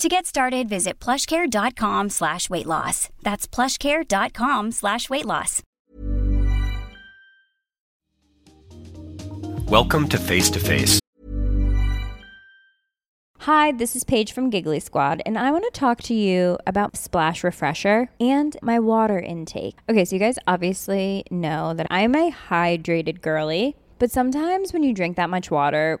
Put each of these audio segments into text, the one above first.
To get started, visit plushcare.com slash weight loss. That's plushcare.com slash weight loss. Welcome to Face to Face. Hi, this is Paige from Giggly Squad, and I want to talk to you about Splash Refresher and my water intake. Okay, so you guys obviously know that I'm a hydrated girly, but sometimes when you drink that much water,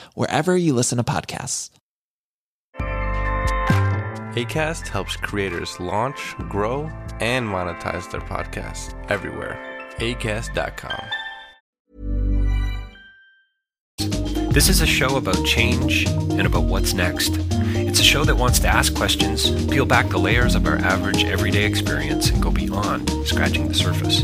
wherever you listen to podcasts. ACAST helps creators launch, grow, and monetize their podcasts everywhere. ACAST.com. This is a show about change and about what's next. It's a show that wants to ask questions, peel back the layers of our average everyday experience, and go beyond scratching the surface.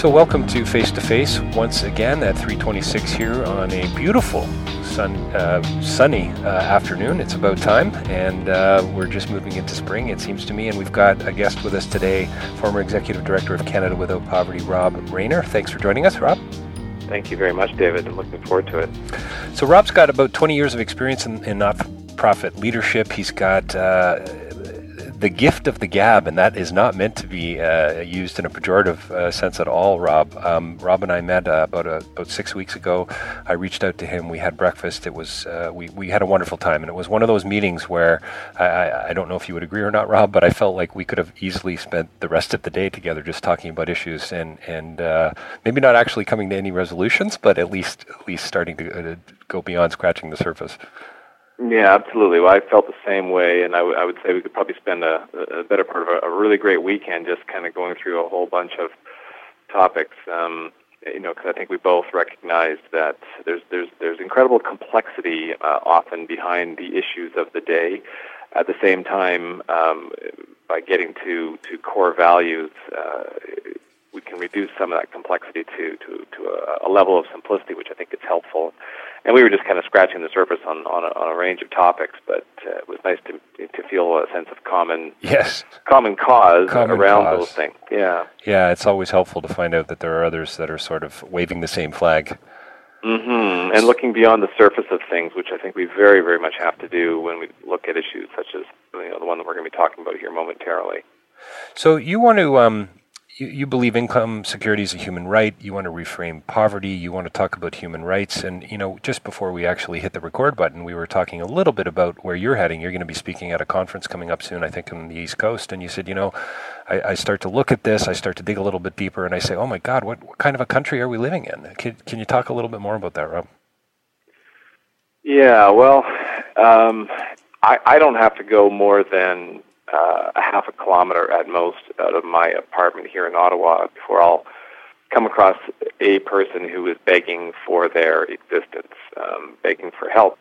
So, welcome to Face to Face once again at 326 here on a beautiful sun, uh, sunny uh, afternoon. It's about time, and uh, we're just moving into spring, it seems to me. And we've got a guest with us today, former Executive Director of Canada Without Poverty, Rob Rainer. Thanks for joining us, Rob. Thank you very much, David. I'm looking forward to it. So, Rob's got about 20 years of experience in, in not profit leadership. He's got uh, the gift of the gab, and that is not meant to be uh, used in a pejorative uh, sense at all, Rob. Um, Rob and I met uh, about a, about six weeks ago. I reached out to him. We had breakfast. It was uh, we we had a wonderful time, and it was one of those meetings where I, I, I don't know if you would agree or not, Rob, but I felt like we could have easily spent the rest of the day together just talking about issues and and uh, maybe not actually coming to any resolutions, but at least at least starting to uh, go beyond scratching the surface. Yeah, absolutely. Well, I felt the same way, and I, w- I would say we could probably spend a, a better part of a, a really great weekend just kind of going through a whole bunch of topics. Um, you know, because I think we both recognize that there's there's there's incredible complexity uh, often behind the issues of the day. At the same time, um, by getting to to core values, uh, we can reduce some of that complexity to to to a, a level of simplicity, which I think is helpful. And we were just kind of scratching the surface on on a, on a range of topics. But uh, it was nice to to feel a sense of common yes common cause Common around cause. those things. Yeah. yeah it's always helpful to find out that there are others that are sort of waving the same flag Mm-hmm. And looking beyond the surface of things, which I think we very, very much have to do when we look at issues such as you know the one that we're going to be talking about here momentarily. So you want to um, you, you believe income security is a human right. You want to reframe poverty. You want to talk about human rights. And you know, just before we actually hit the record button, we were talking a little bit about where you're heading. You're going to be speaking at a conference coming up soon, I think, on the East Coast. And you said, you know, I, I start to look at this. I start to dig a little bit deeper, and I say, oh my God, what, what kind of a country are we living in? Can, can you talk a little bit more about that, Rob? Yeah, well, um, I, I don't have to go more than uh, a half a kilometer at most out of my apartment here in Ottawa before I'll come across a person who is begging for their existence, um, begging for help,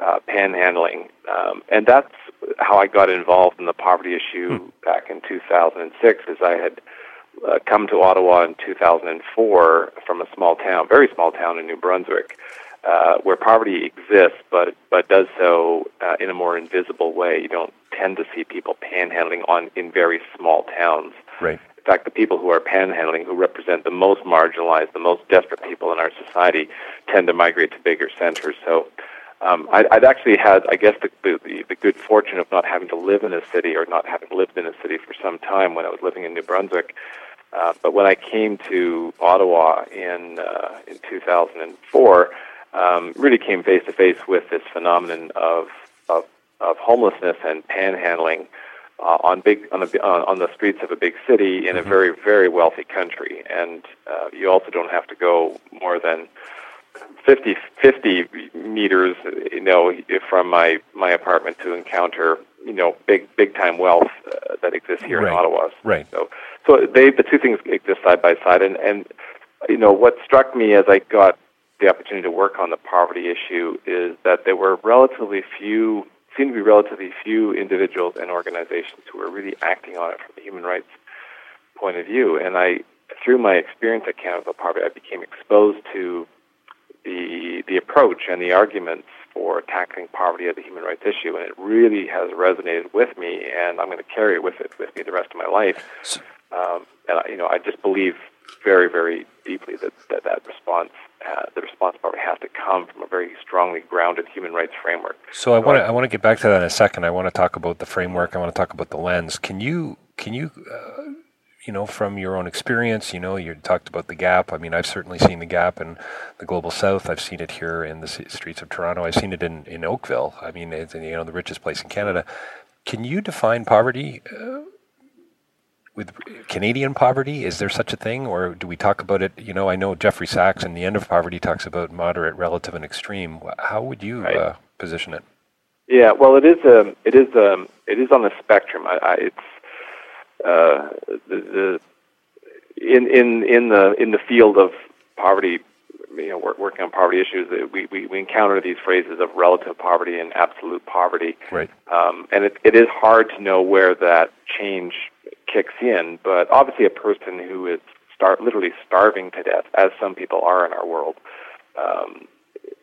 uh, panhandling, um, and that's how I got involved in the poverty issue back in 2006. As I had uh, come to Ottawa in 2004 from a small town, very small town in New Brunswick, uh, where poverty exists, but but does so uh, in a more invisible way. You don't tend to see people panhandling on in very small towns. Right. In fact, the people who are panhandling, who represent the most marginalized, the most desperate people in our society, tend to migrate to bigger centers. So. Um, I'd, I'd actually had, I guess, the, the, the good fortune of not having to live in a city or not having lived in a city for some time when I was living in New Brunswick. Uh, but when I came to Ottawa in uh, in 2004, um, really came face to face with this phenomenon of of, of homelessness and panhandling uh, on big on the on, the streets of a big city in a very very wealthy country. And uh, you also don't have to go more than 50, 50 meters, you know, from my my apartment to encounter you know big big time wealth uh, that exists here Right. in Ottawa. Right. So so they the two things exist side by side, and and you know what struck me as I got the opportunity to work on the poverty issue is that there were relatively few seemed to be relatively few individuals and organizations who are really acting on it from a human rights point of view. And I, through my experience at Canada Poverty, I became exposed to the the approach and the arguments for tackling poverty as a human rights issue, and it really has resonated with me, and I'm going to carry it with it with me the rest of my life. Um, and I- you know, I just believe very, very deeply that that, that response, uh, the response probably has to come from a very strongly grounded human rights framework. So I want to I want to get back to that in a second. I want to talk about the framework. I want to talk about the lens. Can you can you uh, you know from your own experience, you know, you talked about the gap. I mean, I've certainly seen the gap in the global south. I've seen it here in the streets of Toronto. I've seen it in in Oakville. I mean, it's you know the richest place in Canada. Can you define poverty? Uh, with Canadian poverty, is there such a thing, or do we talk about it? You know, I know Jeffrey Sachs in the end of poverty talks about moderate, relative, and extreme. How would you Right. uh, position it? Yeah, well, it is um, it is um, it is on the spectrum. I, I, it's uh, the, the in in in the in the field of poverty, you know, work, working on poverty issues, uh, we, we we encounter these phrases of relative poverty and absolute poverty, Right. um, and it, it is hard to know where that change kicks in. But obviously, a person who is start literally starving to death, as some people are in our world, um,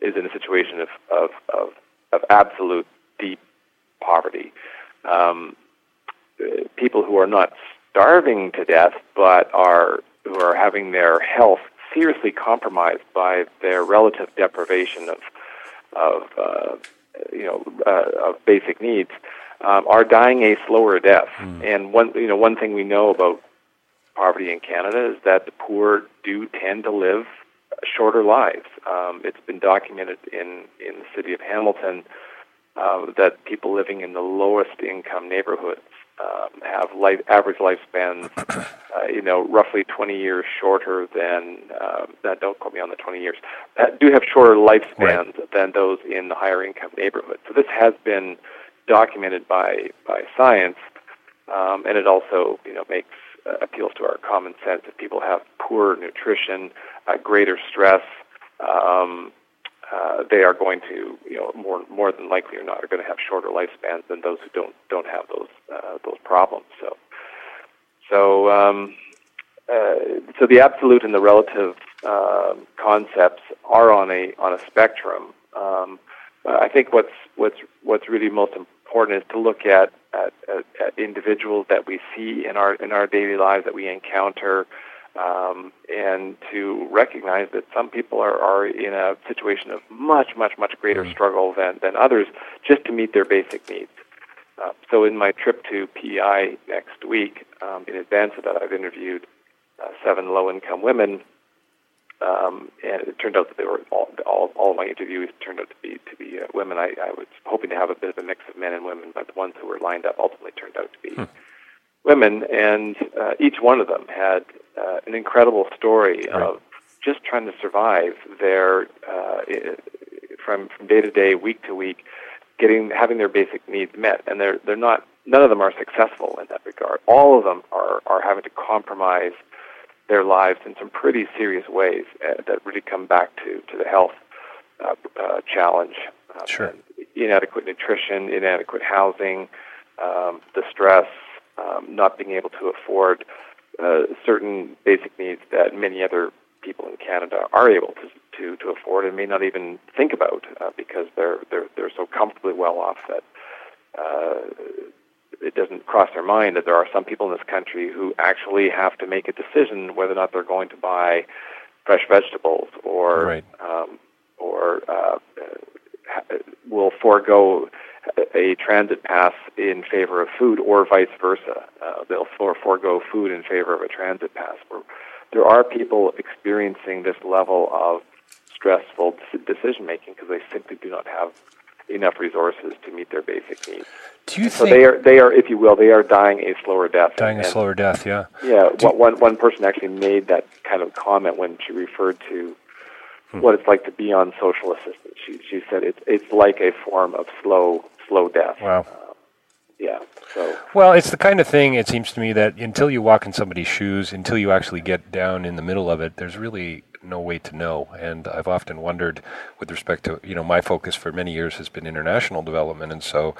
is in a situation of of of, of absolute deep poverty. Um, people who are not starving to death, but are who are having their health seriously compromised by their relative deprivation of of uh, you know uh, of basic needs, um, are dying a slower death. And one you know one thing we know about poverty in Canada is that the poor do tend to live shorter lives. Um, it's been documented in in the city of Hamilton uh, that people living in the lowest income neighborhoods um, have life, average lifespans, uh, you know, roughly 20 years shorter than, um, that, don't quote me on the 20 years, that do have shorter lifespans than those in the higher income neighborhoods. So this has been documented by, by science, um, and it also, you know, makes, uh, appeals to our common sense. If people have poor nutrition, uh, greater stress, um, uh, they are going to, you know, more more than likely or not, are going to have shorter lifespans than those who don't don't have those uh, those problems. So, so um, uh, so the absolute and the relative um, concepts are on a on a spectrum. Um, I think what's what's what's really most important is to look at, at, at, individuals that we see in our in our daily lives that we encounter, um, and to recognize that some people are, are in a situation of much much much greater mm-hmm. struggle than than others just to meet their basic needs. Uh, so in my trip to PEI next week, um, in advance of that, I've interviewed uh, seven low-income women um, and it turned out that they were all, all, all of my interviews turned out to be to be uh, women. I, I was hoping to have a bit of a mix of men and women, but the ones who were lined up ultimately turned out to be hmm. women, and uh, each one of them had uh, an incredible story right. of just trying to survive their uh, from from day to day, week to week, getting having their basic needs met, and they're they're not none of them are successful in that regard. All of them are are having to compromise their lives in some pretty serious ways uh, that really come back to, to the health uh, uh, challenge. Uh, sure. Inadequate nutrition, inadequate housing, um, the stress, um, not being able to afford uh, certain basic needs that many other people in Canada are able to to, to afford and may not even think about uh, because they're they're they're so comfortably well off that uh, it doesn't cross their mind that there are some people in this country who actually have to make a decision whether or not they're going to buy fresh vegetables or right. um, or uh, will forego a transit pass in favor of food, or vice versa. Uh, they'll for, forego food in favor of a transit pass. There are people experiencing this level of stressful decision making because they simply do not have enough resources to meet their basic needs. Do you so they are they are, if you will, they are dying a slower death. Dying and, a slower death, yeah. Yeah, one, one, one person actually made that kind of comment when she referred to hmm. what it's like to be on social assistance. She she said it's it's like a form of slow slow death. Wow. Uh, yeah. So. Well, it's the kind of thing. It seems to me that until you walk in somebody's shoes, until you actually get down in the middle of it, there's really no way to know. And I've often wondered, with respect to you know, my focus for many years has been international development, and so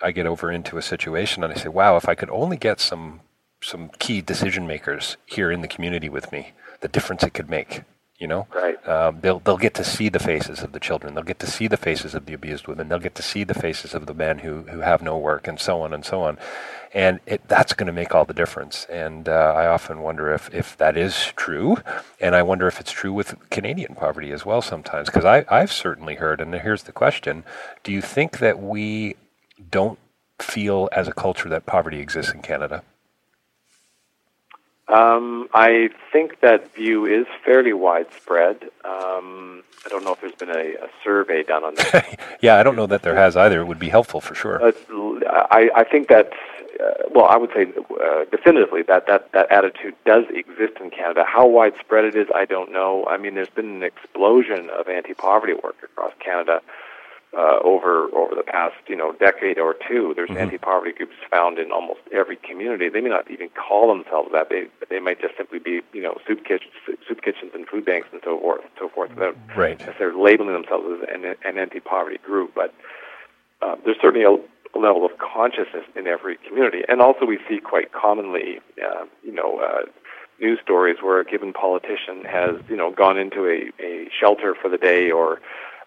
I get over into a situation and I say, wow, if I could only get some some key decision makers here in the community with me, the difference it could make. You know, right. um, they'll they'll get to see the faces of the children. They'll get to see the faces of the abused women. They'll get to see the faces of the men who who have no work, and so on and so on and it, that's going to make all the difference. And uh, I often wonder if, if that is true, and I wonder if it's true with Canadian poverty as well sometimes, because I've certainly heard, and here's the question: Do you think that we don't feel as a culture that poverty exists in Canada? Um, I think that view is fairly widespread. Um, I don't know if there's been a, a survey done on that. yeah, I don't know that there has either. It would be helpful for sure. Uh, I, I think that uh, well, I would say uh, definitively that, that that attitude does exist in Canada. How widespread it is, I don't know. I mean, there's been an explosion of anti-poverty work across Canada uh, over over the past you know decade or two. There's mm-hmm. anti-poverty groups found in almost every community. They may not even call themselves that. They they might just simply be you know soup kitchens, soup kitchens and food banks and so forth, so forth, without right. necessarily labeling themselves as an, an anti-poverty group. But uh, there's certainly a level of consciousness in every community. And also, we see quite commonly, uh, you know, uh, news stories where a given politician has, you know, gone into a, a shelter for the day or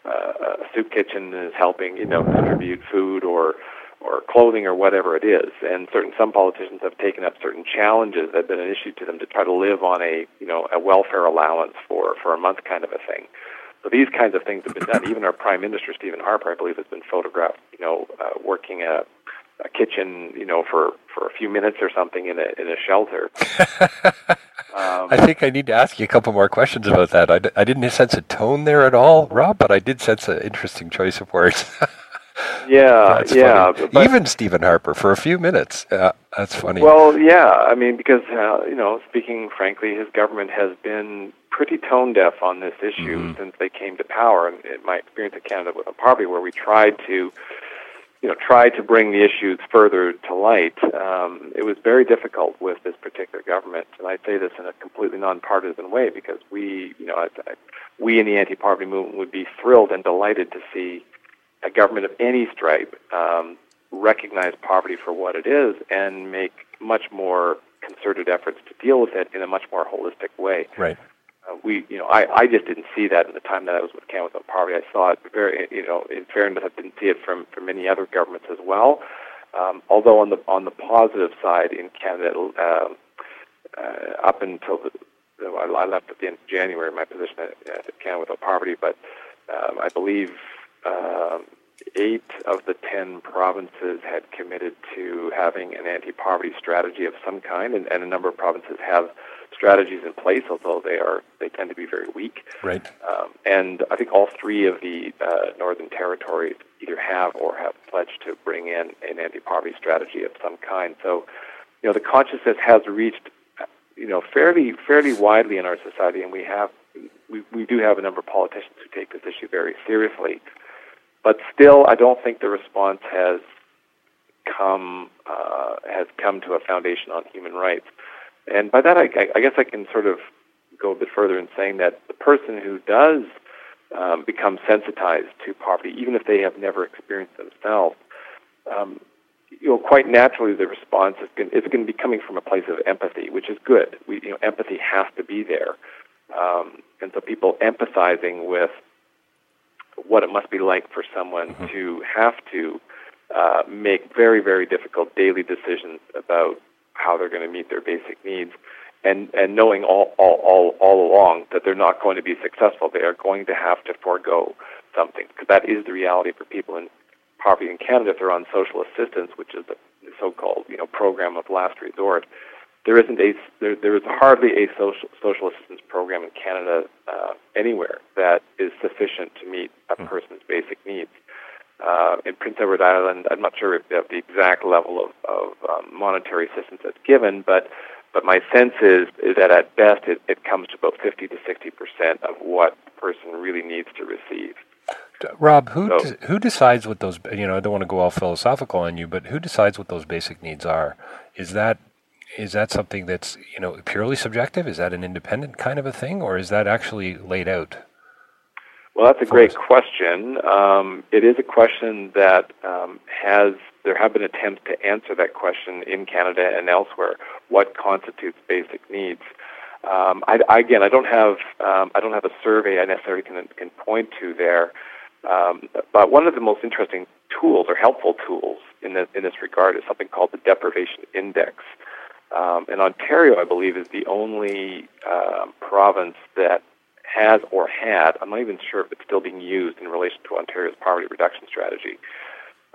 uh, a soup kitchen is helping, you know, distribute food or or clothing or whatever it is. And certain some politicians have taken up certain challenges that have been an issue to them to try to live on a, you know, a welfare allowance for for a month kind of a thing. So these kinds of things have been done. Even our Prime Minister Stephen Harper, I believe, has been photographed, you know, uh, working a, a kitchen, you know, for for a few minutes or something in a in a shelter. um, I think I need to ask you a couple more questions about that. I d- I didn't sense a tone there at all, Rob, but I did sense an interesting choice of words. yeah, that's yeah. But, Even Stephen Harper for a few minutes. Uh, that's funny. Well, yeah. I mean, because uh, you know, speaking frankly, his government has been pretty tone deaf on this issue mm-hmm. since they came to power. And in my experience in Canada with the poverty, where we tried to, you know, tried to bring the issues further to light, um, it was very difficult with this particular government. And I say this in a completely nonpartisan way because we, you know, I, I, we in the anti-poverty movement would be thrilled and delighted to see a government of any stripe um, recognize poverty for what it is and make much more concerted efforts to deal with it in a much more holistic way. Right. Uh, we, you know, I, I just didn't see that in the time that I was with Canada Without Poverty. I saw it very, you know, in fairness, I didn't see it from from many other governments as well. Um, although on the on the positive side in Canada, uh, uh, up until the, I left at the end of January, my position at, at Canada Without Poverty, but um, I believe um, eight of the ten provinces had committed to having an anti-poverty strategy of some kind, and, and a number of provinces have strategies in place, although they are they tend to be very weak. Right. Um, and I think all three of the uh, northern territories either have or have pledged to bring in an anti-poverty strategy of some kind. So, you know, the consciousness has reached, you know, fairly fairly widely in our society, and we have we, we do have a number of politicians who take this issue very seriously. But still, I don't think the response has come uh, has come to a foundation on human rights. And by that, I, I guess I can sort of go a bit further in saying that the person who does um, become sensitized to poverty, even if they have never experienced it themselves, um, you know, quite naturally the response is going, is going to be coming from a place of empathy, which is good. We, you know, empathy has to be there, um, and so people empathizing with what it must be like for someone mm-hmm. to have to uh, make very, very difficult daily decisions about how they're going to meet their basic needs, and and knowing all all all, all along that they're not going to be successful. They are going to have to forego something because that is the reality for people in poverty in Canada. If they're on social assistance, which is the so-called you know program of last resort, there isn't a there there is hardly a social social assistance program in Canada uh, anywhere that is sufficient to meet a hmm. person's basic needs. Uh, in Prince Edward Island, I'm not sure if the exact level of, of um, monetary assistance that's given, but but my sense is is that at best it, it comes to about 50 to 60 percent of what the person really needs to receive. Rob, who so, de- who decides what those you know I don't want to go all philosophical on you, but who decides what those basic needs are? Is that is that something that's you know purely subjective? Is that an independent kind of a thing, or is that actually laid out? Well, that's a great question. Um, it is a question that um, has there have been attempts to answer that question in Canada and elsewhere. What constitutes basic needs? Um, I, I, again, I don't have um, I don't have a survey I necessarily can can point to there. Um, but one of the most interesting tools or helpful tools in, the, in this regard is something called the deprivation index. Um, and Ontario, I believe, is the only uh, province that has or had, I'm not even sure if it's still being used in relation to Ontario's poverty reduction strategy.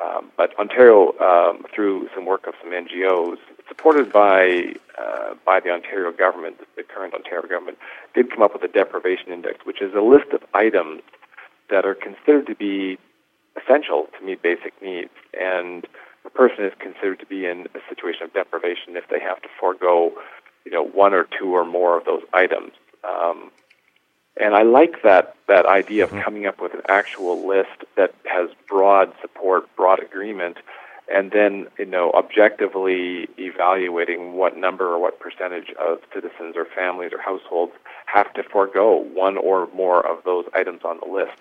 Um, but Ontario, um, through some work of some NGOs, supported by uh, by the Ontario government, the current Ontario government, did come up with a deprivation index, which is a list of items that are considered to be essential to meet basic needs, and a person is considered to be in a situation of deprivation if they have to forego, you know, one or two or more of those items. Um, and I like that, that idea of mm-hmm. coming up with an actual list that has broad support, broad agreement, and then you know objectively evaluating what number or what percentage of citizens or families or households have to forego one or more of those items on the list.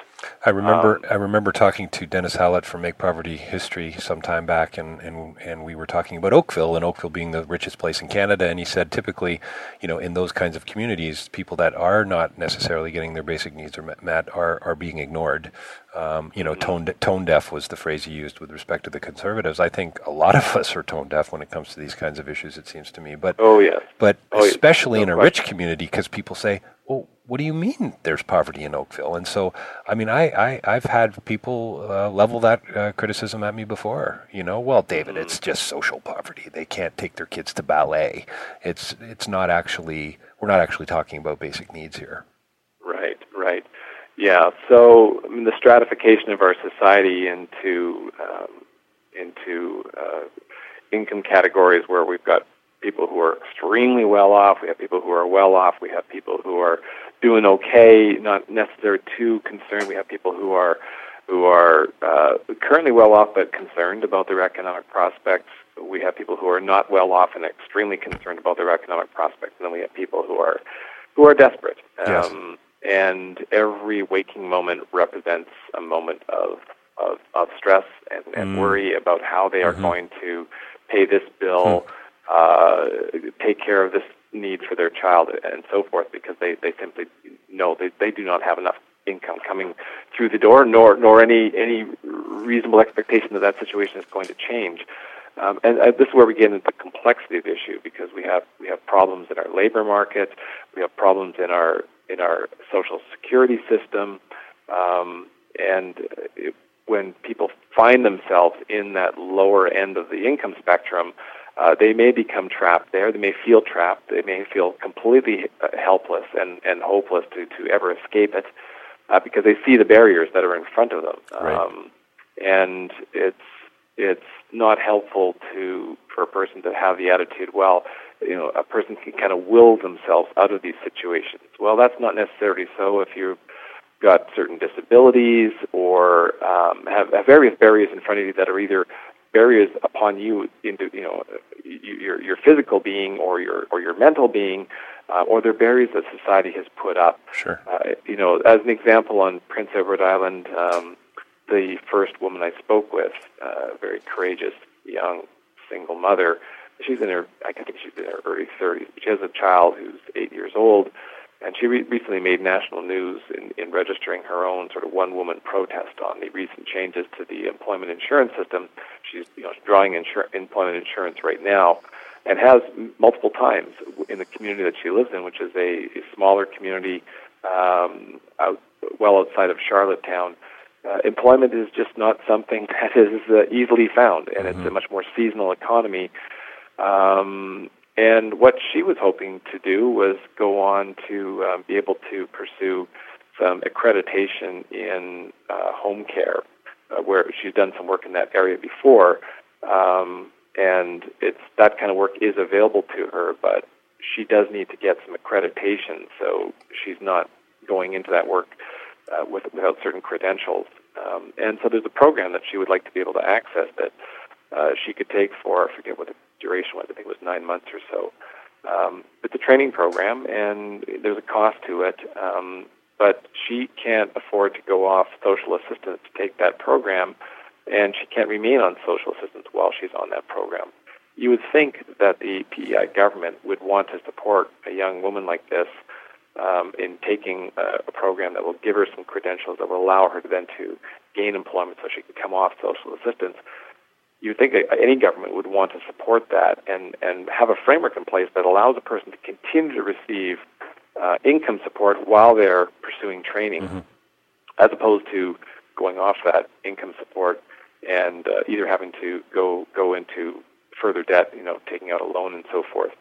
I remember um, I remember talking to Dennis Howlett from Make Poverty History some time back, and, and and we were talking about Oakville, and Oakville being the richest place in Canada, and he said typically, you know, in those kinds of communities, people that are not necessarily getting their basic needs met are are being ignored. Um, you know, mm-hmm. tone de- tone deaf was the phrase he used with respect to the conservatives. I think a lot of us are tone deaf when it comes to these kinds of issues. It seems to me, but oh yes, but oh, especially yes. no in a question. rich community, because people say, "Well, what do you mean there's poverty in Oakville?" And so, I mean, I, I have had people uh, level that uh, criticism at me before. You know, well, David, it's just social poverty. They can't take their kids to ballet. It's it's not actually we're not actually talking about basic needs here. Right, right. Yeah. So I mean, the stratification of our society into um, into uh, income categories where we've got people who are extremely well off, we have people who are well off, we have people who are doing okay, not necessarily too concerned. We have people who are who are uh, currently well off but concerned about their economic prospects. We have people who are not well off and extremely concerned about their economic prospects, and then we have people who are who are desperate. Yes. Um, and every waking moment represents a moment of of, of stress and, and mm. worry about how they are mm-hmm. going to pay this bill, mm. uh, take care of this need for their child and so forth because they, they simply know they, they do not have enough income coming through the door, nor nor any any reasonable expectation that that situation is going to change. Um, and uh, this is where we get into the complexity of the issue because we have we have problems in our labor market, we have problems in our in our social security system, um, and it, when people find themselves in that lower end of the income spectrum, uh, they may become trapped there. They may feel trapped. They may feel completely uh, helpless and, and hopeless to, to ever escape it uh, because they see the barriers that are in front of them. Right. Um, and it's it's not helpful to for a person to have the attitude, well, you know, a person can kind of will themselves out of these situations. Well, that's not necessarily so if you've got certain disabilities or um, have, have various barriers in front of you that are either barriers upon you into you know your your physical being or your or your mental being uh, or they're barriers that society has put up. Sure. Uh, you know, as an example, on Prince Edward Island, um, the first woman I spoke with, uh, very courageous young single mother. She's in her, I think she's in her early 30s. But she has a child who's eight years old, and she re- recently made national news in, in registering her own sort of one-woman protest on the recent changes to the employment insurance system. She's you know drawing insur- employment insurance right now, and has multiple times in the community that she lives in, which is a, a smaller community um, out well outside of Charlottetown. Uh, employment is just not something that is uh, easily found, and Mm-hmm. it's a much more seasonal economy. Um, and what she was hoping to do was go on to um, be able to pursue some accreditation in uh, home care, uh, where she's done some work in that area before. Um, and it's that kind of work is available to her, but she does need to get some accreditation, so she's not going into that work uh, with, without certain credentials. Um, and so there's a program that she would like to be able to access that uh, she could take for, I forget what the duration was, I think it was nine months or so. Um, it's a training program, and there's a cost to it, um, but she can't afford to go off social assistance to take that program, and she can't remain on social assistance while she's on that program. You would think that the PEI government would want to support a young woman like this um, in taking a, a program that will give her some credentials that will allow her then to gain employment so she can come off social assistance. You'd think any government would want to support that and, and have a framework in place that allows a person to continue to receive uh, income support while they're pursuing training, as opposed to going off that income support and uh, either having to go go into further debt, you know, taking out a loan and so forth.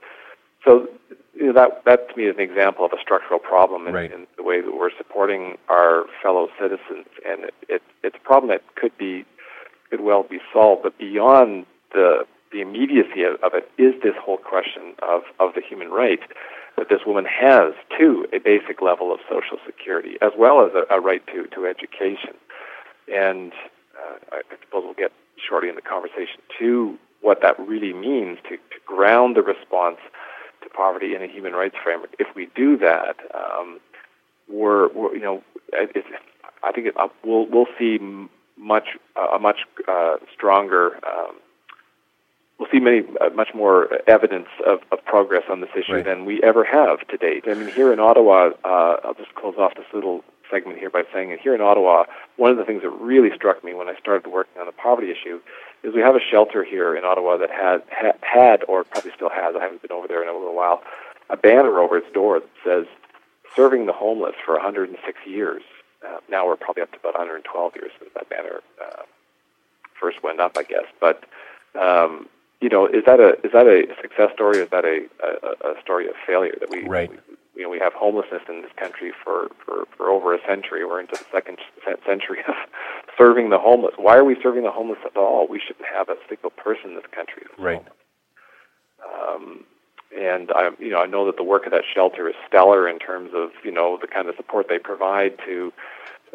So you know, that that to me is an example of a structural problem in, Right. in the way that we're supporting our fellow citizens, and it, it, it's a problem that could be could well be solved. But beyond the the immediacy of, of it is this whole question of, of the human right that this woman has to a basic level of social security, as well as a, a right to, to education. And uh, I suppose we'll get shortly in the conversation to what that really means to, to ground the response to poverty in a human rights framework. If we do that, um, we're, we're you know, it's, I think it, uh, we'll we'll see much uh, a much uh, stronger. Um, we'll see many uh, much more evidence of, of progress on this issue Right. than we ever have to date. I mean, here in Ottawa, uh, I'll just close off this little segment here by saying that here in Ottawa, one of the things that really struck me when I started working on the poverty issue is we have a shelter here in Ottawa that had ha- had or probably still has. I haven't been over there in a little while. A banner over its door that says "Serving the homeless for 106 years." Uh, now we're probably up to about 112 years since that banner uh, first went up, I guess. But um, you know, is that a is that a success story? Or is that a, a, a story of failure that we, Right. we you know we have homelessness in this country for, for, for over a century. We're into the second century of serving the homeless. Why are we serving the homeless at all? We shouldn't have a single person in this country. that's Right. Um, and I, you know, I know that the work of that shelter is stellar in terms of you know the kind of support they provide to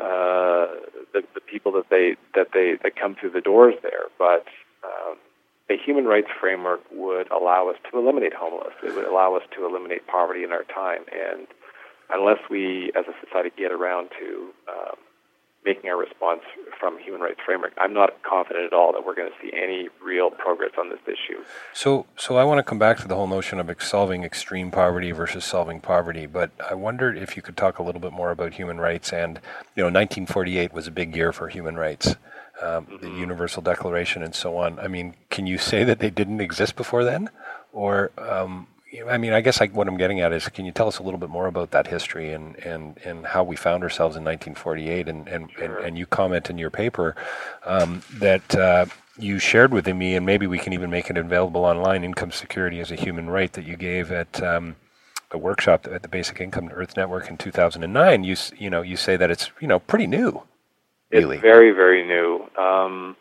uh, the, the people that they that they that come through the doors there. But um, a human rights framework would allow us to eliminate homeless. It would allow us to eliminate poverty in our time. And unless we, as a society, get around to um, making a response from human rights framework. I'm not confident at all that we're going to see any real progress on this issue. So, so I want to come back to the whole notion of solving extreme poverty versus solving poverty. But I wondered if you could talk a little bit more about human rights. And you know, 1948 was a big year for human rights. Um, mm-hmm. The Universal Declaration and so on. I mean, can you say that they didn't exist before then, or um, I mean, I guess I, what I'm getting at is, can you tell us a little bit more about that history and, and, and how we found ourselves in 1948? And, and, sure. and, and, you comment in your paper um, that uh, you shared with me, and maybe we can even make it available online, income security as a human right that you gave at um, a workshop at the Basic Income Earth Network in 2009. You, you know, you say that it's, you know, pretty new. Really. It's very, very new. Um,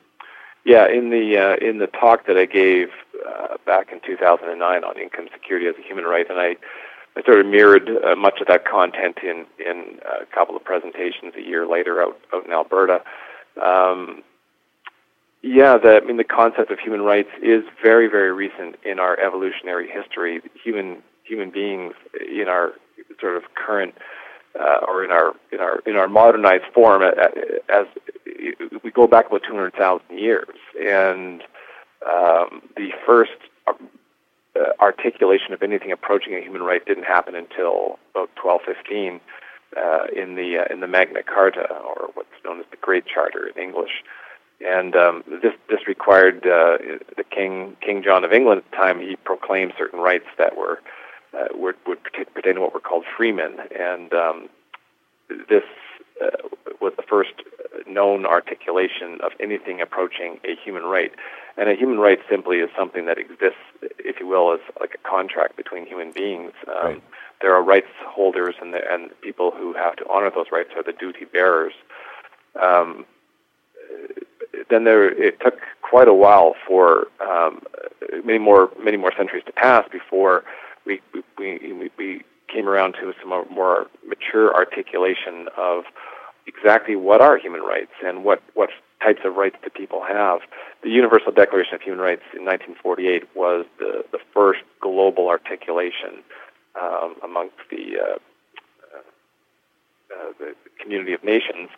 yeah, in the uh, in the talk that I gave uh, back in 2009 on income security as a human right, and I, I sort of mirrored uh, much of that content in in a couple of presentations a year later out out in Alberta. Um, yeah, the, I mean the concept of human rights is very very recent in our evolutionary history. Human human beings in our sort of current uh, or in our in our in our modernized form uh, as we go back about 200,000 years and um, the first uh, articulation of anything approaching a human right didn't happen until about 1215 uh, in the uh, in the Magna Carta, or what's known as the Great Charter in English. And um, this this required uh, the King King John of England at the time. He proclaimed certain rights that were uh, would would pertain to what were called freemen, and um, this uh, was the first known articulation of anything approaching a human right. And a human right simply is something that exists, if you will, as like a contract between human beings. Um, right. There are rights holders, and the, and people who have to honor those rights are the duty bearers. Um, then there, it took quite a while for um, many more many more centuries to pass before we we, we, we came around to some more mature articulation of exactly what are human rights and what, what types of rights do people have. The Universal Declaration of Human Rights in 1948 was the, the first global articulation um, amongst the, uh, uh, the community of nations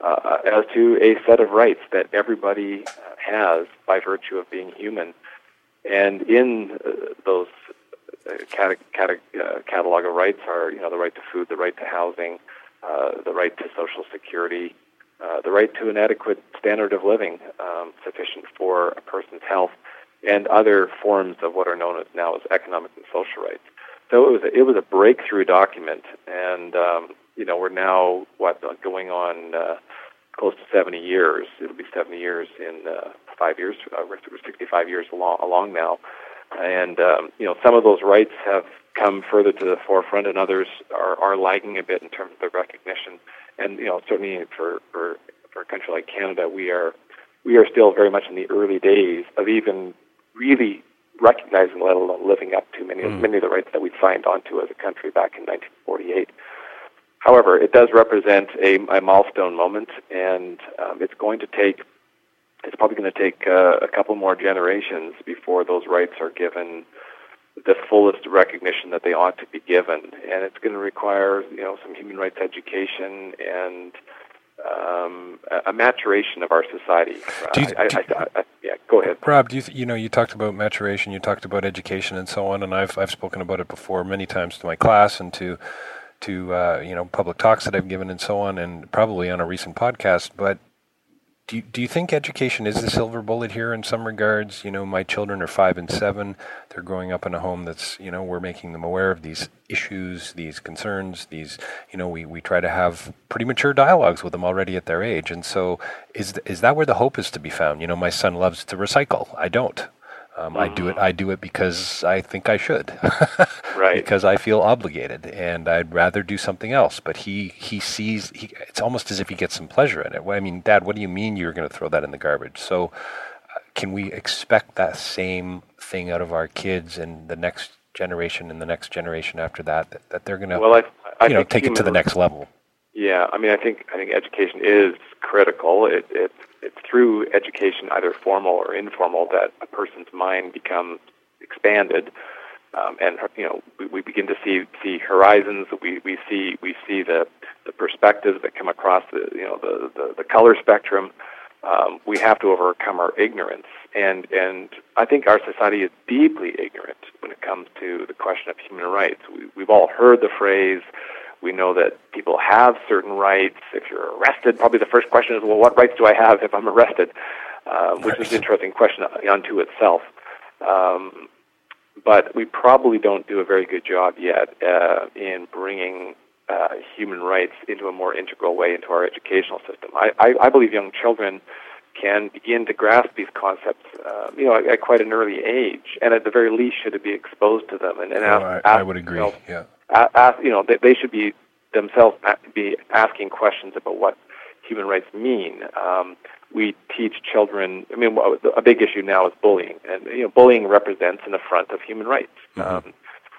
uh, as to a set of rights that everybody has by virtue of being human. And in uh, those uh, uh, catalog of rights are, you know, the right to food, the right to housing, uh, the right to Social Security, uh, the right to an adequate standard of living um, sufficient for a person's health, and other forms of what are known as now as economic and social rights. So it was a, it was a breakthrough document, and um, you know we're now what going on uh, close to 70 years. It'll be 70 years in uh, five years. Uh, we're 65 years along, along now, and um, you know some of those rights have come further to the forefront, and others are, are lagging a bit in terms of the recognition. And you know, certainly for, for for a country like Canada, we are we are still very much in the early days of even really recognizing, let alone living up to many mm. many of the rights that we signed onto as a country back in 1948. However, it does represent a, a milestone moment, and um, it's going to take it's probably going to take uh, a couple more generations before those rights are given the fullest recognition that they ought to be given, and it's going to require you know some human rights education and um, a, maturation of our society. You, I, I, I, yeah, go ahead, Rob. Do you th- you know you talked about maturation, you talked about education, and so on, and I've I've spoken about it before many times to my class and to to uh, you know public talks that I've given and so on, and probably on a recent podcast. But do you, do you think education is the silver bullet here in some regards? You know, my children are five and seven. They're growing up in a home that's, you know, we're making them aware of these issues, these concerns, these, you know, we, we try to have pretty mature dialogues with them already at their age. And so is, is that where the hope is to be found? You know, my son loves to recycle. I don't. Um, mm-hmm. I do it. I do it because I think I should, right? Because I feel obligated, and I'd rather do something else. But he he sees. He, it's almost as if he gets some pleasure in it. Well, I mean, Dad, what do you mean you're going to throw that in the garbage? So, uh, can we expect that same thing out of our kids and the next generation and the next generation after that? That, that they're going to, well, I, I you know, take it to the next level. Yeah, I mean, I think I think education is critical. It it it's through education, either formal or informal, that a person's mind becomes expanded, um, and you know we, we begin to see see horizons. We we see we see the the perspectives that come across the you know the the, the color spectrum. Um, we have to overcome our ignorance, and and I think our society is deeply ignorant when it comes to the question of human rights. We, we've all heard the phrase. We know that people have certain rights. If you're arrested, probably the first question is, well, what rights do I have if I'm arrested? Uh, which is an interesting question unto itself. Um, but we probably don't do a very good job yet uh, in bringing uh, human rights into a more integral way into our educational system. I, I, I believe young children can begin to grasp these concepts, uh, you know, at, at, quite an early age, and at the very least, should it be exposed to them and, and ask, oh, I, ask, I would agree. You know, yeah, ask, you know, they, they should be themselves be asking questions about what human rights mean. Um, we teach children. I mean, a big issue now is bullying, and you know, bullying represents an affront of human rights. Mm-hmm. Um,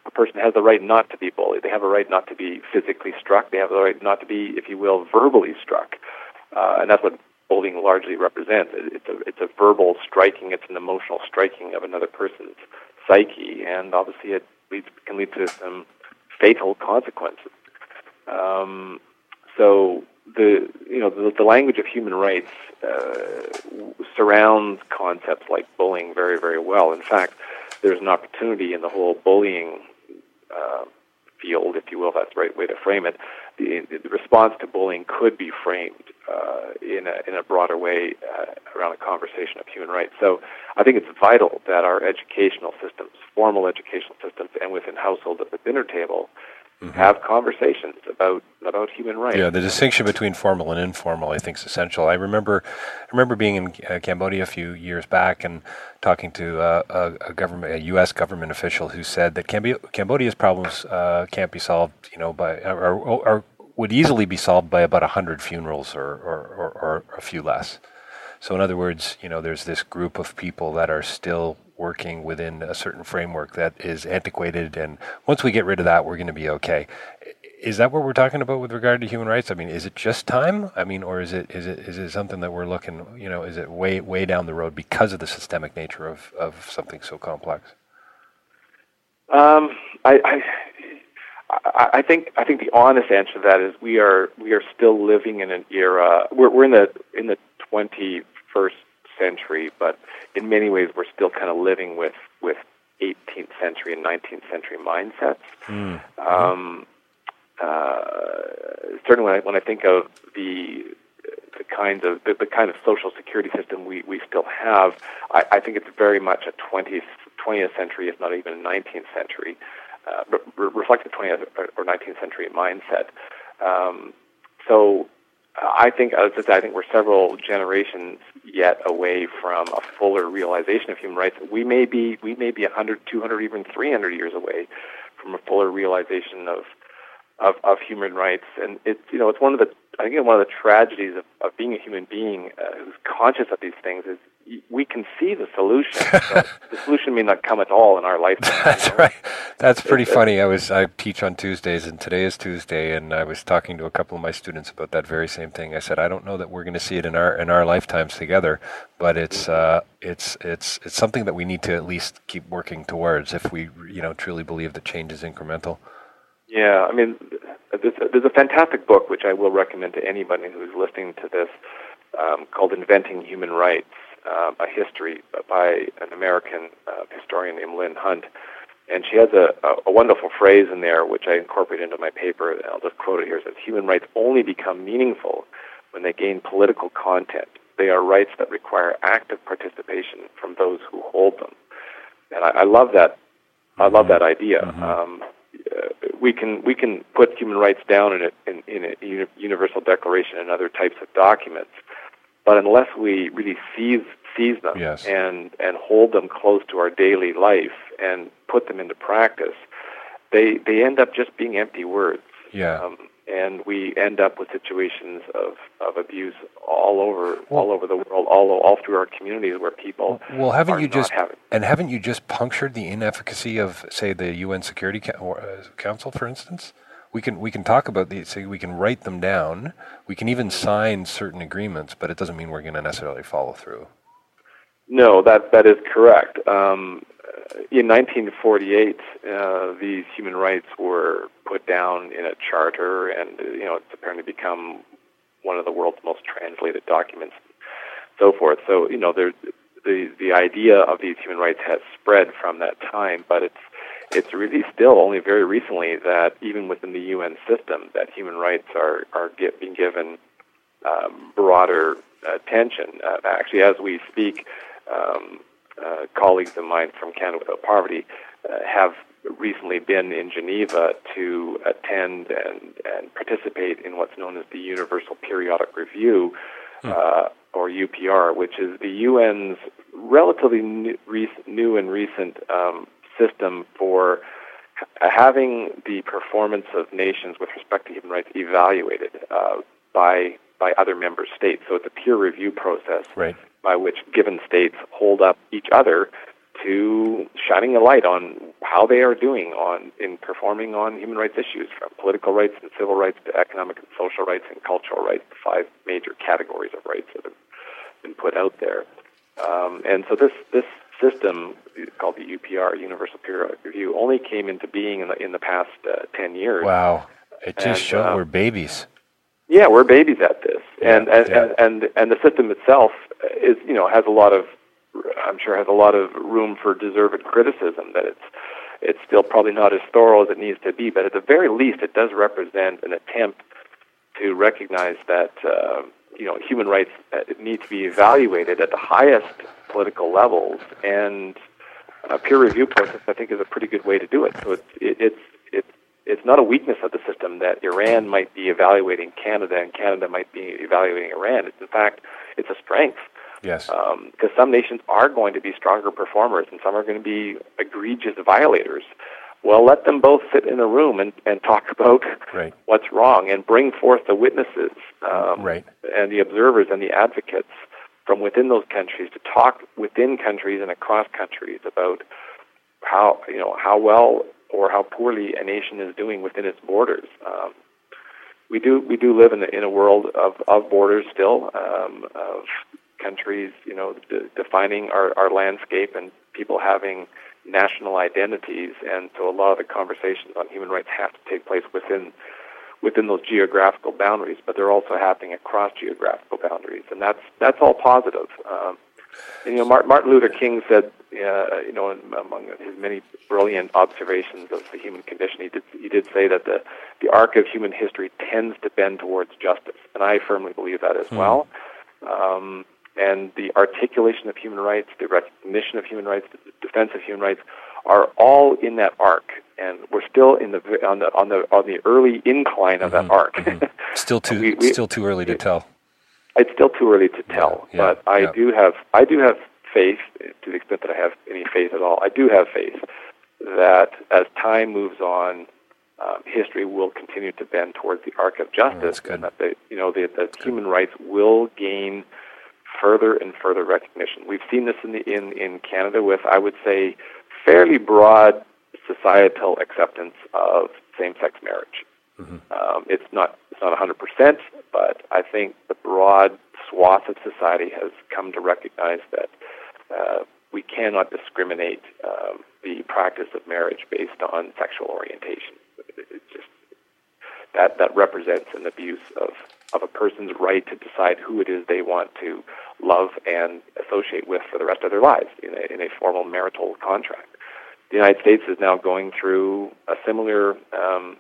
a person has the right not to be bullied. They have a right not to be physically struck. They have the right not to be, if you will, verbally struck, uh, and that's what bullying largely represents. It's a it's a verbal striking. It's an emotional striking of another person's psyche, and obviously it leads can lead to some fatal consequences. Um, so the you know the, the language of human rights uh, surrounds concepts like bullying very very well. In fact, there's an opportunity in the whole bullying uh, field, if you will, that's the right way to frame it. The, the response to bullying could be framed uh, in a in a broader way uh, around a conversation of human rights. So I think it's vital that our educational systems, formal educational systems, and within households at the dinner table mm-hmm. have conversations about about human rights. Yeah, the distinction between formal and informal, I think, is essential. I remember, I remember being in uh, Cambodia a few years back and talking to uh, a, a, government, a U.S. government official who said that Camb- Cambodia's problems uh, can't be solved, you know, by or, or, or would easily be solved by about hundred funerals or, or, or, or a few less. So, in other words, you know, there's this group of people that are still working within a certain framework that is antiquated, and once we get rid of that, we're going to be okay. Is that what we're talking about with regard to human rights? I mean, is it just time? I mean, or is it is it is it something that we're looking, you know, is it way way down the road because of the systemic nature of of something so complex? Um, I, I I think I think the honest answer to that is we are we are still living in an era. We're we're in the in the 21st century, but in many ways we're still kind of living with with 18th century and 19th century mindsets. Mm. Um, uh, certainly, when I, when I think of the the kinds of the, the kind of social security system we, we still have, I, I think it's very much a 20th 20th century, if not even a 19th century, uh, re- reflective 20th or 19th century mindset. Um, so I think, as I, say, I think we're several generations yet away from a fuller realization of human rights. We may be, we may be 100, 200, even 300 years away from a fuller realization of, of, of human rights. And it's, you know, it's one of the, I think one of the tragedies of, of being a human being uh, who's conscious of these things is we can see the solution. the solution may not come at all in our lifetime. That's you know? right. That's pretty funny. I was I teach on Tuesdays, and today is Tuesday, and I was talking to a couple of my students about that very same thing. I said I don't know that we're going to see it in our in our lifetimes together, but it's uh, it's it's it's something that we need to at least keep working towards if we you know truly believe that change is incremental. Yeah, I mean, there's a, there's a fantastic book which I will recommend to anybody who's listening to this um, called "Inventing Human Rights." uh, a history by an American uh, historian named Lynn Hunt. And she has a, a, a wonderful phrase in there, which I incorporate into my paper. And I'll just quote it here. It says, Human rights only become meaningful when they gain political content. They are rights that require active participation from those who hold them. And I, I love that. I love that idea. Mm-hmm. Um, uh, we can we can put human rights down in a, in, in a universal declaration and other types of documents, but unless we really seize seize them yes. and and hold them close to our daily life and put them into practice, they they end up just being empty words. Yeah. Um, and we end up with situations of, of abuse all over well, all over the world, all all through our communities where people. Well, haven't you just having, and haven't you just punctured the inefficacy of, say, the UN Security uh, Council, for instance? we can we can talk about these. So we can write them down. We can even sign certain agreements, but it doesn't mean we're going to necessarily follow through. No, that that is correct. Um, in 1948, uh, these human rights were put down in a charter, and you know it's apparently become one of the world's most translated documents, so forth. So you know, there, the the idea of these human rights has spread from that time, but it's it's really still only very recently that even within the UN system that human rights are are get, being given um, broader attention. Uh, actually, as we speak, um, uh, colleagues of mine from Canada Without Poverty uh, have recently been in Geneva to attend and, and participate in what's known as the Universal Periodic Review, hmm. uh, or UPR, which is the UN's relatively new, new and recent um, system for having the performance of nations with respect to human rights evaluated uh, by by other member states. So it's a peer review process right. By which given states hold up each other to shining a light on how they are doing on in performing on human rights issues, from political rights and civil rights to economic and social rights and cultural rights, the five major categories of rights that have been put out there. Um, and so this this system called the UPR, Universal Periodic Review, only came into being in the in the past uh, ten years. Wow! It just and, shows um, we're babies. Yeah, we're babies at this, and and, yeah. and and and the system itself is you know has a lot of I'm sure has a lot of room for deserved criticism that it's it's still probably not as thorough as it needs to be, but at the very least, it does represent an attempt to recognize that uh, you know human rights uh, need to be evaluated at the highest political levels, and a peer review process I think is a pretty good way to do it. So it's it, it's it's not a weakness of the system that Iran might be evaluating Canada and Canada might be evaluating Iran. It's in fact, it's a strength. Yes. Because um, some nations are going to be stronger performers and some are going to be egregious violators. Well, let them both sit in a room and, and talk about right. what's wrong and bring forth the witnesses um, right. and the observers and the advocates from within those countries to talk within countries and across countries about how you know how well or how poorly a nation is doing within its borders. Um, we do we do live in a, in a world of, of borders still, um, of countries, you know, de- defining our, our landscape and people having national identities, and so a lot of the conversations on human rights have to take place within within those geographical boundaries, but they're also happening across geographical boundaries, and that's that's all positive. Um, and, you know, Martin Luther King said, uh, you know, among his many brilliant observations of the human condition, he did he did say that the the arc of human history tends to bend towards justice, and I firmly believe that as mm. well. Um, and the articulation of human rights, the recognition of human rights, the defense of human rights, are all in that arc, and we're still in the on the on the on the early incline of mm-hmm, that arc. Mm-hmm. Still too we, we, still too early to tell. It's still too early to tell, yeah, yeah, but I yeah. do have I do have faith to the extent that I have any faith at all. I do have faith that as time moves on, um, history will continue to bend towards the arc of justice, oh, and that the, you know the, the human rights will gain further and further recognition. We've seen this in the, in in Canada with I would say fairly broad societal acceptance of same-sex marriage. Mm-hmm. Um, it's not it's not 100 percent, but I think the broad swath of society has come to recognize that uh, we cannot discriminate um, the practice of marriage based on sexual orientation. It just that that represents an abuse of of a person's right to decide who it is they want to love and associate with for the rest of their lives in a, in a formal marital contract. The United States is now going through a similar um,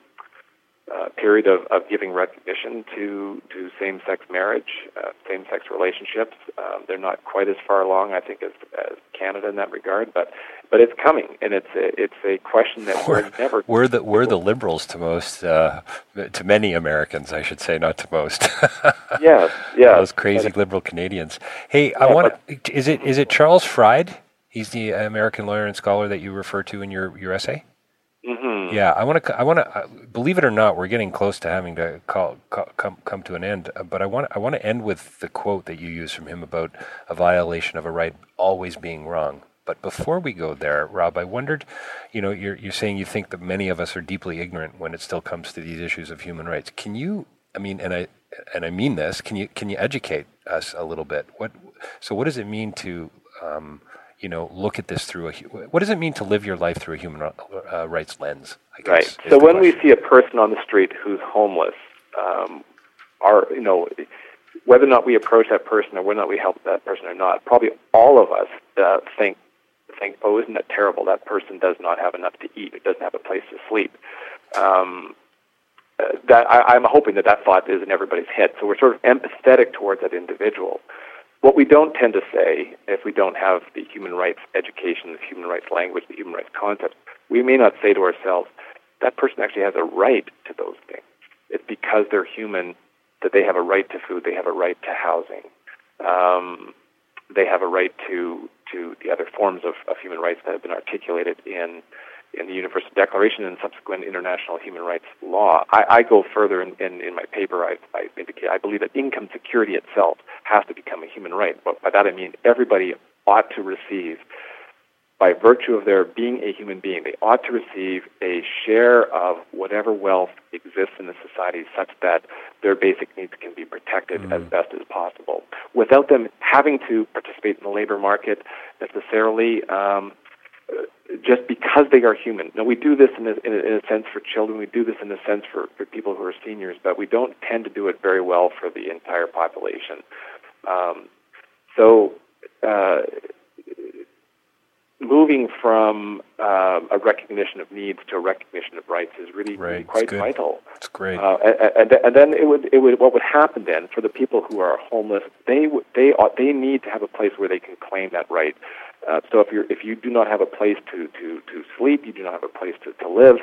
uh, period of, of giving recognition to, to same-sex marriage, uh, same-sex relationships. Um, they're not quite as far along, I think, as, as Canada in that regard, but but it's coming, and it's a, it's a question that we're, we're never. We're the we're the liberals to most uh, to many Americans, I should say, not to most. yes, yeah. Those crazy liberal Canadians. Hey, yeah, I want. Is it is it Charles Fried? He's the American lawyer and scholar that you refer to in your your essay. Mm-hmm. Yeah, I want to. I want to. Uh, believe it or not, we're getting close to having to call, call, come come to an end. Uh, but I want. I want to end with the quote that you used from him about a violation of a right always being wrong. But before we go there, Rob, I wondered, you know, you're you're saying you think that many of us are deeply ignorant when it still comes to these issues of human rights. Can you? I mean, and I and I mean this. Can you can you educate us a little bit? What? So what does it mean to um, you know, look at this through a. What does it mean to live your life through a human uh, rights lens? I guess, right. So when question. we see a person on the street who's homeless, um, our you know, whether or not we approach that person or whether or not we help that person or not, probably all of us uh, think think, oh, isn't that terrible? That person does not have enough to eat. It doesn't have a place to sleep. Um, uh, that I, I'm hoping that that thought is in everybody's head. So we're sort of empathetic towards that individual. What we don't tend to say, if we don't have the human rights education, the human rights language, the human rights concept, we may not say to ourselves, that person actually has a right to those things. It's because they're human that they have a right to food, they have a right to housing, um, they have a right to to the other forms of, of human rights that have been articulated in in the Universal Declaration and subsequent international human rights law. I, I go further in, in, in my paper. I, I indicate I believe that income security itself has to become a human right. But by that I mean everybody ought to receive by virtue of their being a human being, they ought to receive a share of whatever wealth exists in the society such that their basic needs can be protected mm-hmm. as best as possible without them having to participate in the labor market necessarily. Um, just because they are human. Now, we do this in a, in, a, in a sense for children, we do this in a sense for, for people who are seniors, but we don't tend to do it very well for the entire population. Um, so, uh, moving from um, a recognition of needs to a recognition of rights is really, right. really quite vital. It's great. Uh, and, and, then it would, it would, what would happen then for the people who are homeless? They they they need to have a place where they can claim that right. Uh, so if you if you do not have a place to to to sleep, you do not have a place to to live.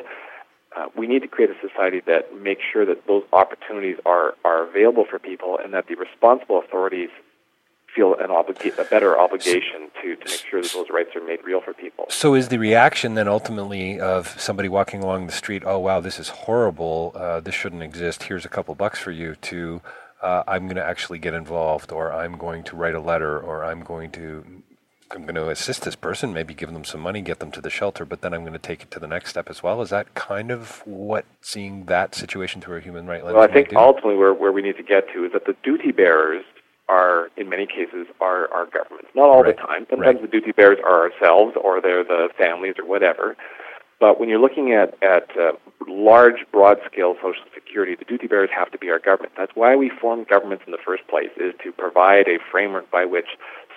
Uh, we need to create a society that makes sure that those opportunities are, are available for people and that the responsible authorities feel an obliga- a better obligation to, to make sure that those rights are made real for people. So, is the reaction then ultimately of somebody walking along the street, oh, wow, this is horrible, uh, this shouldn't exist, here's a couple bucks for you, to uh, I'm going to actually get involved, or I'm going to write a letter, or I'm going to. I'm going to assist this person, maybe give them some money, get them to the shelter, but then I'm going to take it to the next step as well. Is that kind of what seeing that situation through a human right lens? Well, I think ultimately where, where we need to get to is that the duty bearers are, in many cases, are, our governments. Not all right. the time. Sometimes right. the duty bearers are ourselves or they're the families or whatever. But when you're looking at, at uh, large, broad-scale social security, the duty bearers have to be our government. That's why we formed governments in the first place, is to provide a framework by which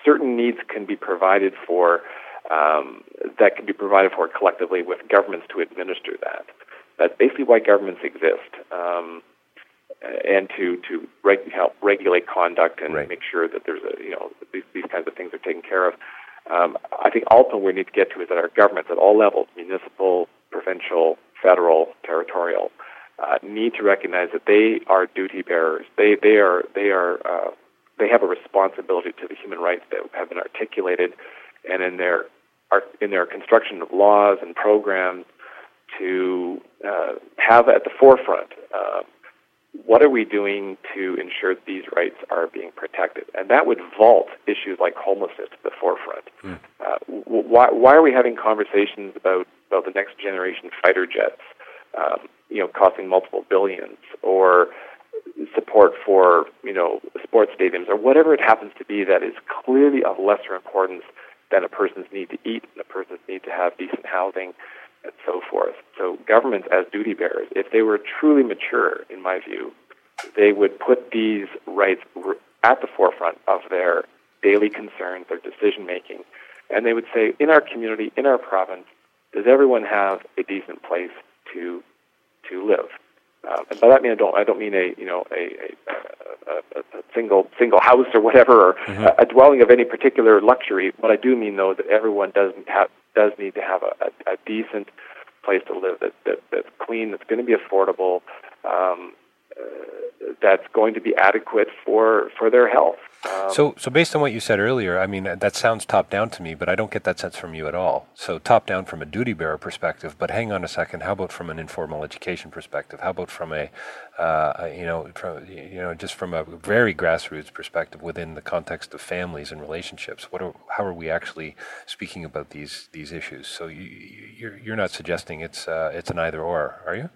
certain needs can be provided for, um, that can be provided for collectively with governments to administer that. That's basically why governments exist. Um, and to to reg- help regulate conduct and right. make sure that there's a you know these, these kinds of things are taken care of. Um, I think ultimately we need to get to is that our governments at all levels, municipal, provincial, federal, territorial, uh, need to recognize that they are duty bearers. They they are they are uh, they have a responsibility to the human rights that have been articulated, and in their in their construction of laws and programs to uh, have at the forefront uh, what are we doing to ensure that these rights are being protected? And that would vault issues like homelessness to the forefront. Mm. Uh, why, why are we having conversations about, about the next generation fighter jets, um, you know, costing multiple billions, or support for, you know, sports stadiums, or whatever it happens to be that is clearly of lesser importance than a person's need to eat and a person's need to have decent housing and so forth. So governments as duty bearers, if they were truly mature, in my view, they would put these rights at the forefront of their daily concerns, their decision making, and they would say, in our community, in our province, does everyone have a decent place to to live? Um, and by that I mean I don't I don't mean a you know a, a, a, a single single house or whatever or mm-hmm. a, a dwelling of any particular luxury. What I do mean though that everyone does have does need to have a, a, a decent place to live that, that that's clean, that's going to be affordable, um, uh, that's going to be adequate for for their health. Um, so, so based on what you said earlier, I mean that sounds top down to me, but I don't get that sense from you at all. So, top down from a duty bearer perspective, but hang on a second. How about from an informal education perspective? How about from a, uh, you know, from you know, just from a very grassroots perspective within the context of families and relationships? What are, how are we actually speaking about these these issues? So, you, you're you're not suggesting it's uh, it's an either or, are you?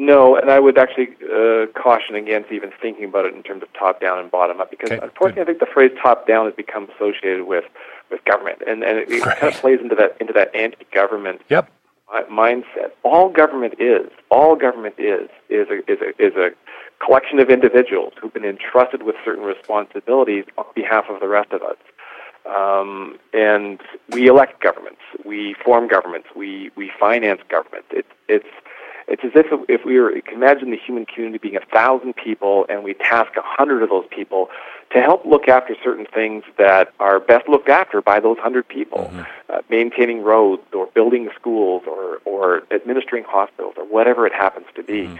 No, and I would actually uh, caution against even thinking about it in terms of top down and bottom up because okay, unfortunately, good. I think the phrase top down has become associated with with government, and and it, it Right. kind of plays into that into that anti-government Yep. mindset. All government is, all government is, is a, is a, is a collection of individuals who've been entrusted with certain responsibilities on behalf of the rest of us. Um, and we elect governments, we form governments, we, we finance government. It's, it's, it's as if if we were, can imagine the human community being a thousand people and we task a hundred of those people to help look after certain things that are best looked after by those hundred people, uh, maintaining roads or building schools or, or administering hospitals or whatever it happens to be.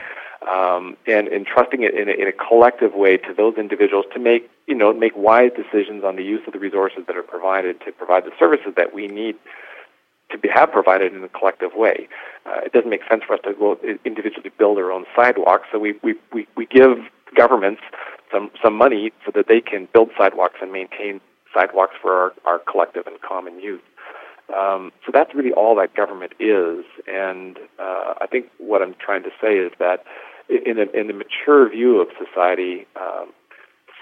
Um, and entrusting it in a, in a collective way to those individuals to make you know make wise decisions on the use of the resources that are provided to provide the services that we need to be, have provided in a collective way. Uh, it doesn't make sense for us to go individually build our own sidewalks, so we, we, we, we give governments some, some money so that they can build sidewalks and maintain sidewalks for our, our collective and common use. Um, so that's really all that government is, and uh, I think what I'm trying to say is that in a, in the mature view of society, um,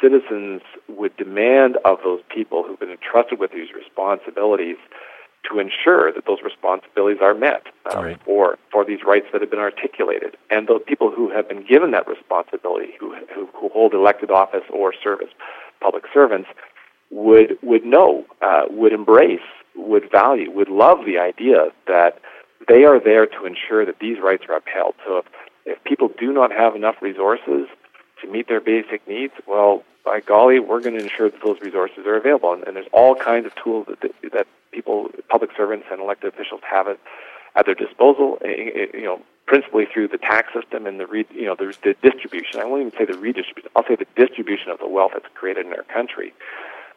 citizens would demand of those people who've been entrusted with these responsibilities to ensure that those responsibilities are met um, Right. for for these rights that have been articulated, and those people who have been given that responsibility, who who, who hold elected office or service, public servants, would would know, uh, would embrace, would value, would love the idea that they are there to ensure that these rights are upheld. So if, if people do not have enough resources to meet their basic needs, well, by golly, we're going to ensure that those resources are available. And, and there's all kinds of tools that that people, public servants, and elected officials have at, at their disposal. eh, eh, You know, principally through the tax system and the re, you know the, the distribution. I won't even say the redistribution. I'll say the distribution of the wealth that's created in our country.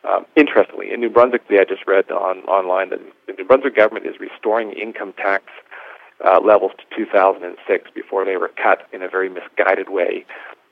Um, interestingly, in New Brunswick, I just read on online that the New Brunswick government is restoring income tax uh, levels to 2006 before they were cut in a very misguided way.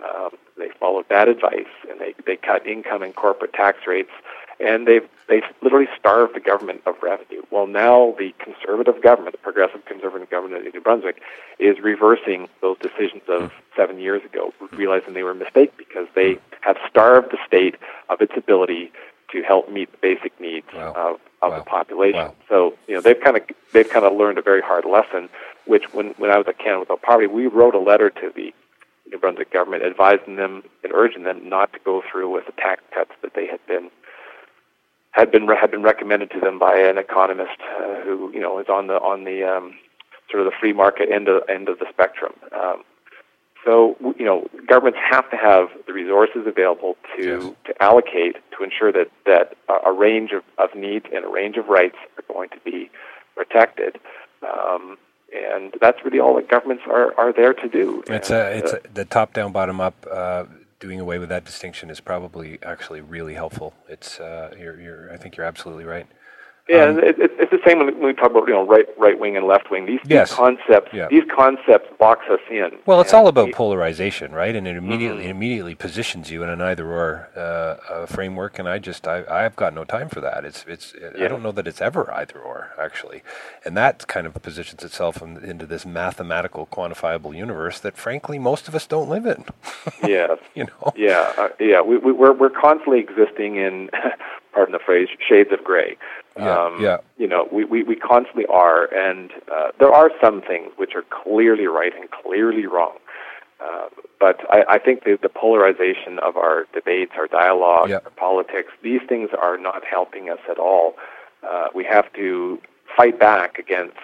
Um, they followed that advice and they, they cut income and corporate tax rates, and they've they literally starved the government of revenue. Well, now the conservative government, the progressive conservative government in New Brunswick, is reversing those decisions of seven years ago, realizing they were a mistake because they have starved the state of its ability to help meet the basic needs Wow. of, of Wow. the population. Wow. So you know they've kind of they've kind of learned a very hard lesson. Which when when I was at Canada Without Poverty, we wrote a letter to the New Brunswick government advising them and urging them not to go through with the tax cuts that they had been had been had been recommended to them by an economist uh, who you know is on the on the um, sort of the free market end of end of the spectrum. Um, so you know, governments have to have the resources available to Yes. to allocate to ensure that that a, a range of, of needs and a range of rights are going to be protected. Um, and that's really all that governments are, are there to do. It's And, a, it's uh, a, the top down, bottom up. Uh, doing away with that distinction is probably actually really helpful. It's uh, you're, you're, I think you're absolutely right. Yeah, Um, it, it, it's the same when we talk about you know right right wing and left wing. These, Yes. these concepts Yeah. these concepts box us in. Well, it's all about polarization, right? And it immediately Mm-hmm. it immediately positions you in an either or uh, uh, framework. And I just I I've got no time for that. It's it's I don't know that it's ever either or actually, and that kind of positions itself in, into this mathematical quantifiable universe that frankly most of us don't live in. Yes. you know. Yeah, uh, yeah. We, we, we're we're constantly existing in, pardon the phrase, shades of gray. Um, Yeah, yeah. You know, we, we, we constantly are, and uh, there are some things which are clearly right and clearly wrong. Uh, but I, I think the, the polarization of our debates, our dialogue, Yeah. our politics, these things are not helping us at all. Uh, we have to fight back against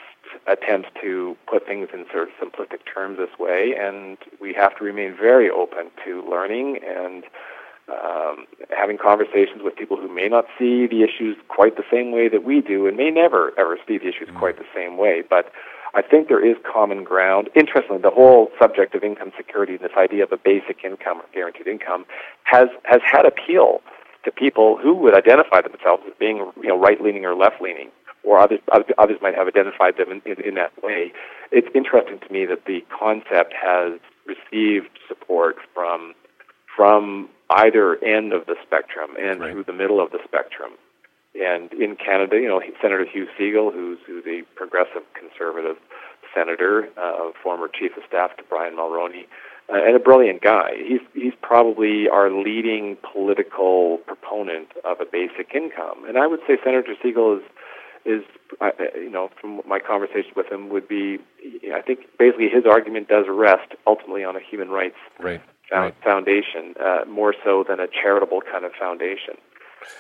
attempts to put things in sort of simplistic terms this way, and we have to remain very open to learning and um, having conversations with people who may not see the issues quite the same way that we do, and may never ever see the issues quite the same way. But I think there is common ground. Interestingly, the whole subject of income security, and this idea of a basic income or guaranteed income, has has had appeal to people who would identify themselves as being you know right leaning or left leaning, or others others might have identified them in, in, in that way. It's interesting to me that the concept has received support from from either end of the spectrum and Right. through the middle of the spectrum. And in Canada, you know, Senator Hugh Segal, who's who's a progressive conservative senator, uh, former chief of staff to Brian Mulroney, uh, and a brilliant guy. He's he's probably our leading political proponent of a basic income, and I would say Senator Segal is is uh, you know from my conversation with him would be I think basically his argument does rest ultimately on a human rights right, right. foundation uh, more so than a charitable kind of foundation.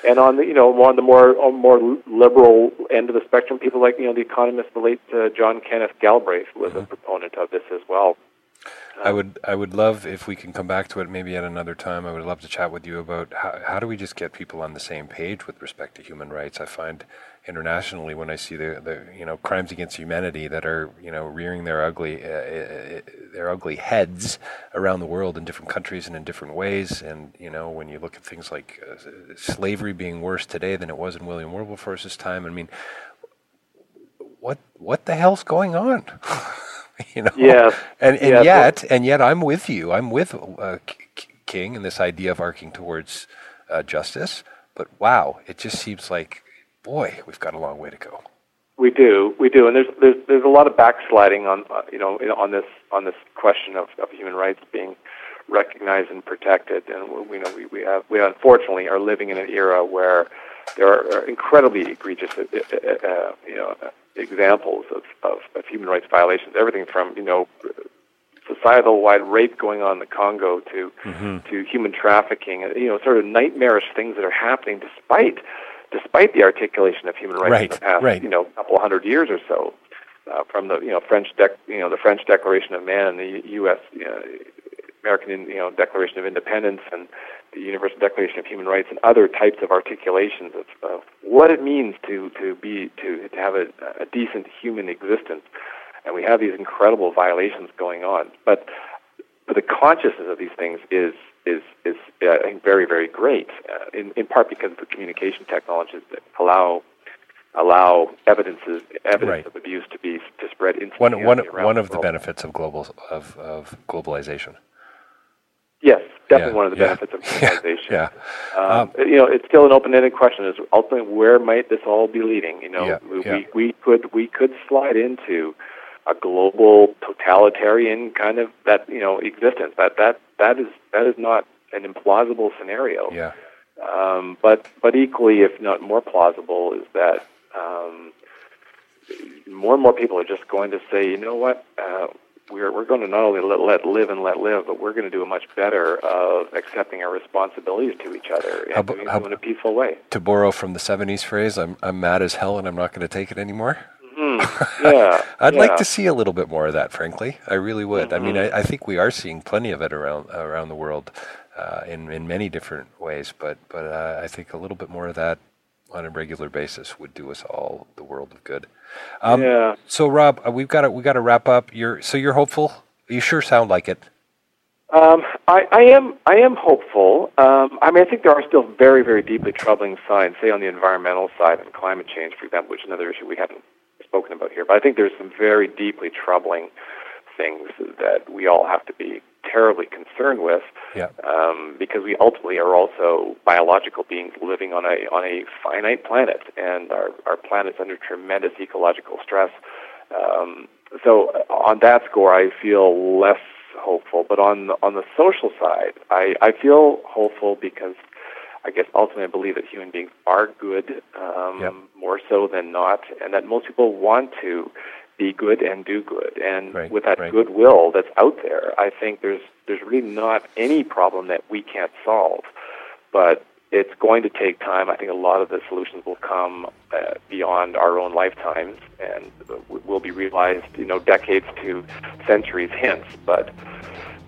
And on the you know on the more on more liberal end of the spectrum, people like you know the economist, the late uh, John Kenneth Galbraith was mm-hmm. a proponent of this as well. I would I would love if we can come back to it maybe at another time. I would love to chat with you about how how do we just get people on the same page with respect to human rights. I find internationally when I see the, the you know crimes against humanity that are you know rearing their ugly uh, uh, their ugly heads around the world in different countries and in different ways. And you know when you look at things like uh, slavery being worse today than it was in William Wilberforce's time. I mean, what what the hell's going on? you know. Yes. And and yet and yet I'm with you. I'm with uh, King and this idea of arcing towards uh, justice. But wow, it just seems like, boy, we've got a long way to go. We do, we do, and there's there's there's a lot of backsliding on uh, you know on this on this question of, of human rights being recognized and protected, and we know we, we have we unfortunately are living in an era where there are incredibly egregious uh, uh, uh you know examples of, of, of human rights violations, everything from you know societal wide rape going on in the Congo to mm-hmm. to human trafficking, you know, sort of nightmarish things that are happening despite despite the articulation of human rights right, in the past, right. you know, a couple hundred years or so, uh, from the you know French dec- you know the French Declaration of Man and the U.S. You know, American you know Declaration of Independence and the Universal Declaration of Human Rights and other types of articulations of, of what it means to to be to to have a, a decent human existence, and we have these incredible violations going on. But but the consciousness of these things is is is uh, I think very very great. Uh, in in part because of the communication technologies that allow allow evidences evidence right. of abuse to be to spread instantly. One one one of the benefits of global of of globalization. Yes, definitely yeah, one of the yeah, benefits of globalization. Yeah, um, um, you know, it's still an open-ended question: is ultimately where might this all be leading? You know, yeah, we we could we could slide into a global totalitarian kind of that you know existence. That that that is that is not an implausible scenario. Yeah. Um, but but equally, if not more plausible, is that um, more and more people are just going to say, you know what, uh, we're we're going to not only let, let live and let live, but we're going to do a much better of accepting our responsibilities to each other and how, doing how, in a peaceful way. To borrow from the '70s phrase, "I'm I'm mad as hell and I'm not going to take it anymore." Mm-hmm. Yeah, I'd yeah. like to see a little bit more of that. Frankly, I really would. Mm-hmm. I mean, I, I, think we are seeing plenty of it around around the world, uh, in in many different ways. But but uh, I think a little bit more of that on a regular basis would do us all the world of good. Um, yeah. So, Rob, uh, we've got to we got to wrap up. You're so you're hopeful. You sure sound like it. Um, I, I am. I am hopeful. Um, I mean, I think there are still very, very deeply troubling signs, say on the environmental side and climate change, for example, which is another issue we haven't spoken about here. But I think there's some very deeply troubling things that we all have to be terribly concerned with, yeah. um, because we ultimately are also biological beings living on a on a finite planet, and our our planet's under tremendous ecological stress. Um, so uh, on that score, I feel less hopeful. But on the, on the social side, I, I feel hopeful because I guess ultimately I believe that human beings are good um, yep. more so than not, and that most people want to be good and do good. And right, with that right. goodwill that's out there, I think there's there's really not any problem that we can't solve. But it's going to take time. I think a lot of the solutions will come uh, beyond our own lifetimes and will be realized, you know, decades to centuries hence. But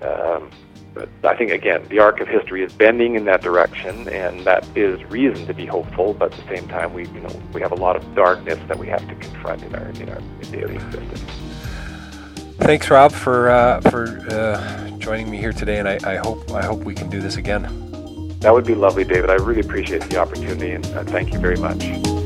um, but I think again, the arc of history is bending in that direction, and that is reason to be hopeful. But at the same time, we you know we have a lot of darkness that we have to confront in our in our daily existence. Thanks, Rob, for uh, for uh, joining me here today, and I, I hope I hope we can do this again. That would be lovely, David. I really appreciate the opportunity, and uh, thank you very much.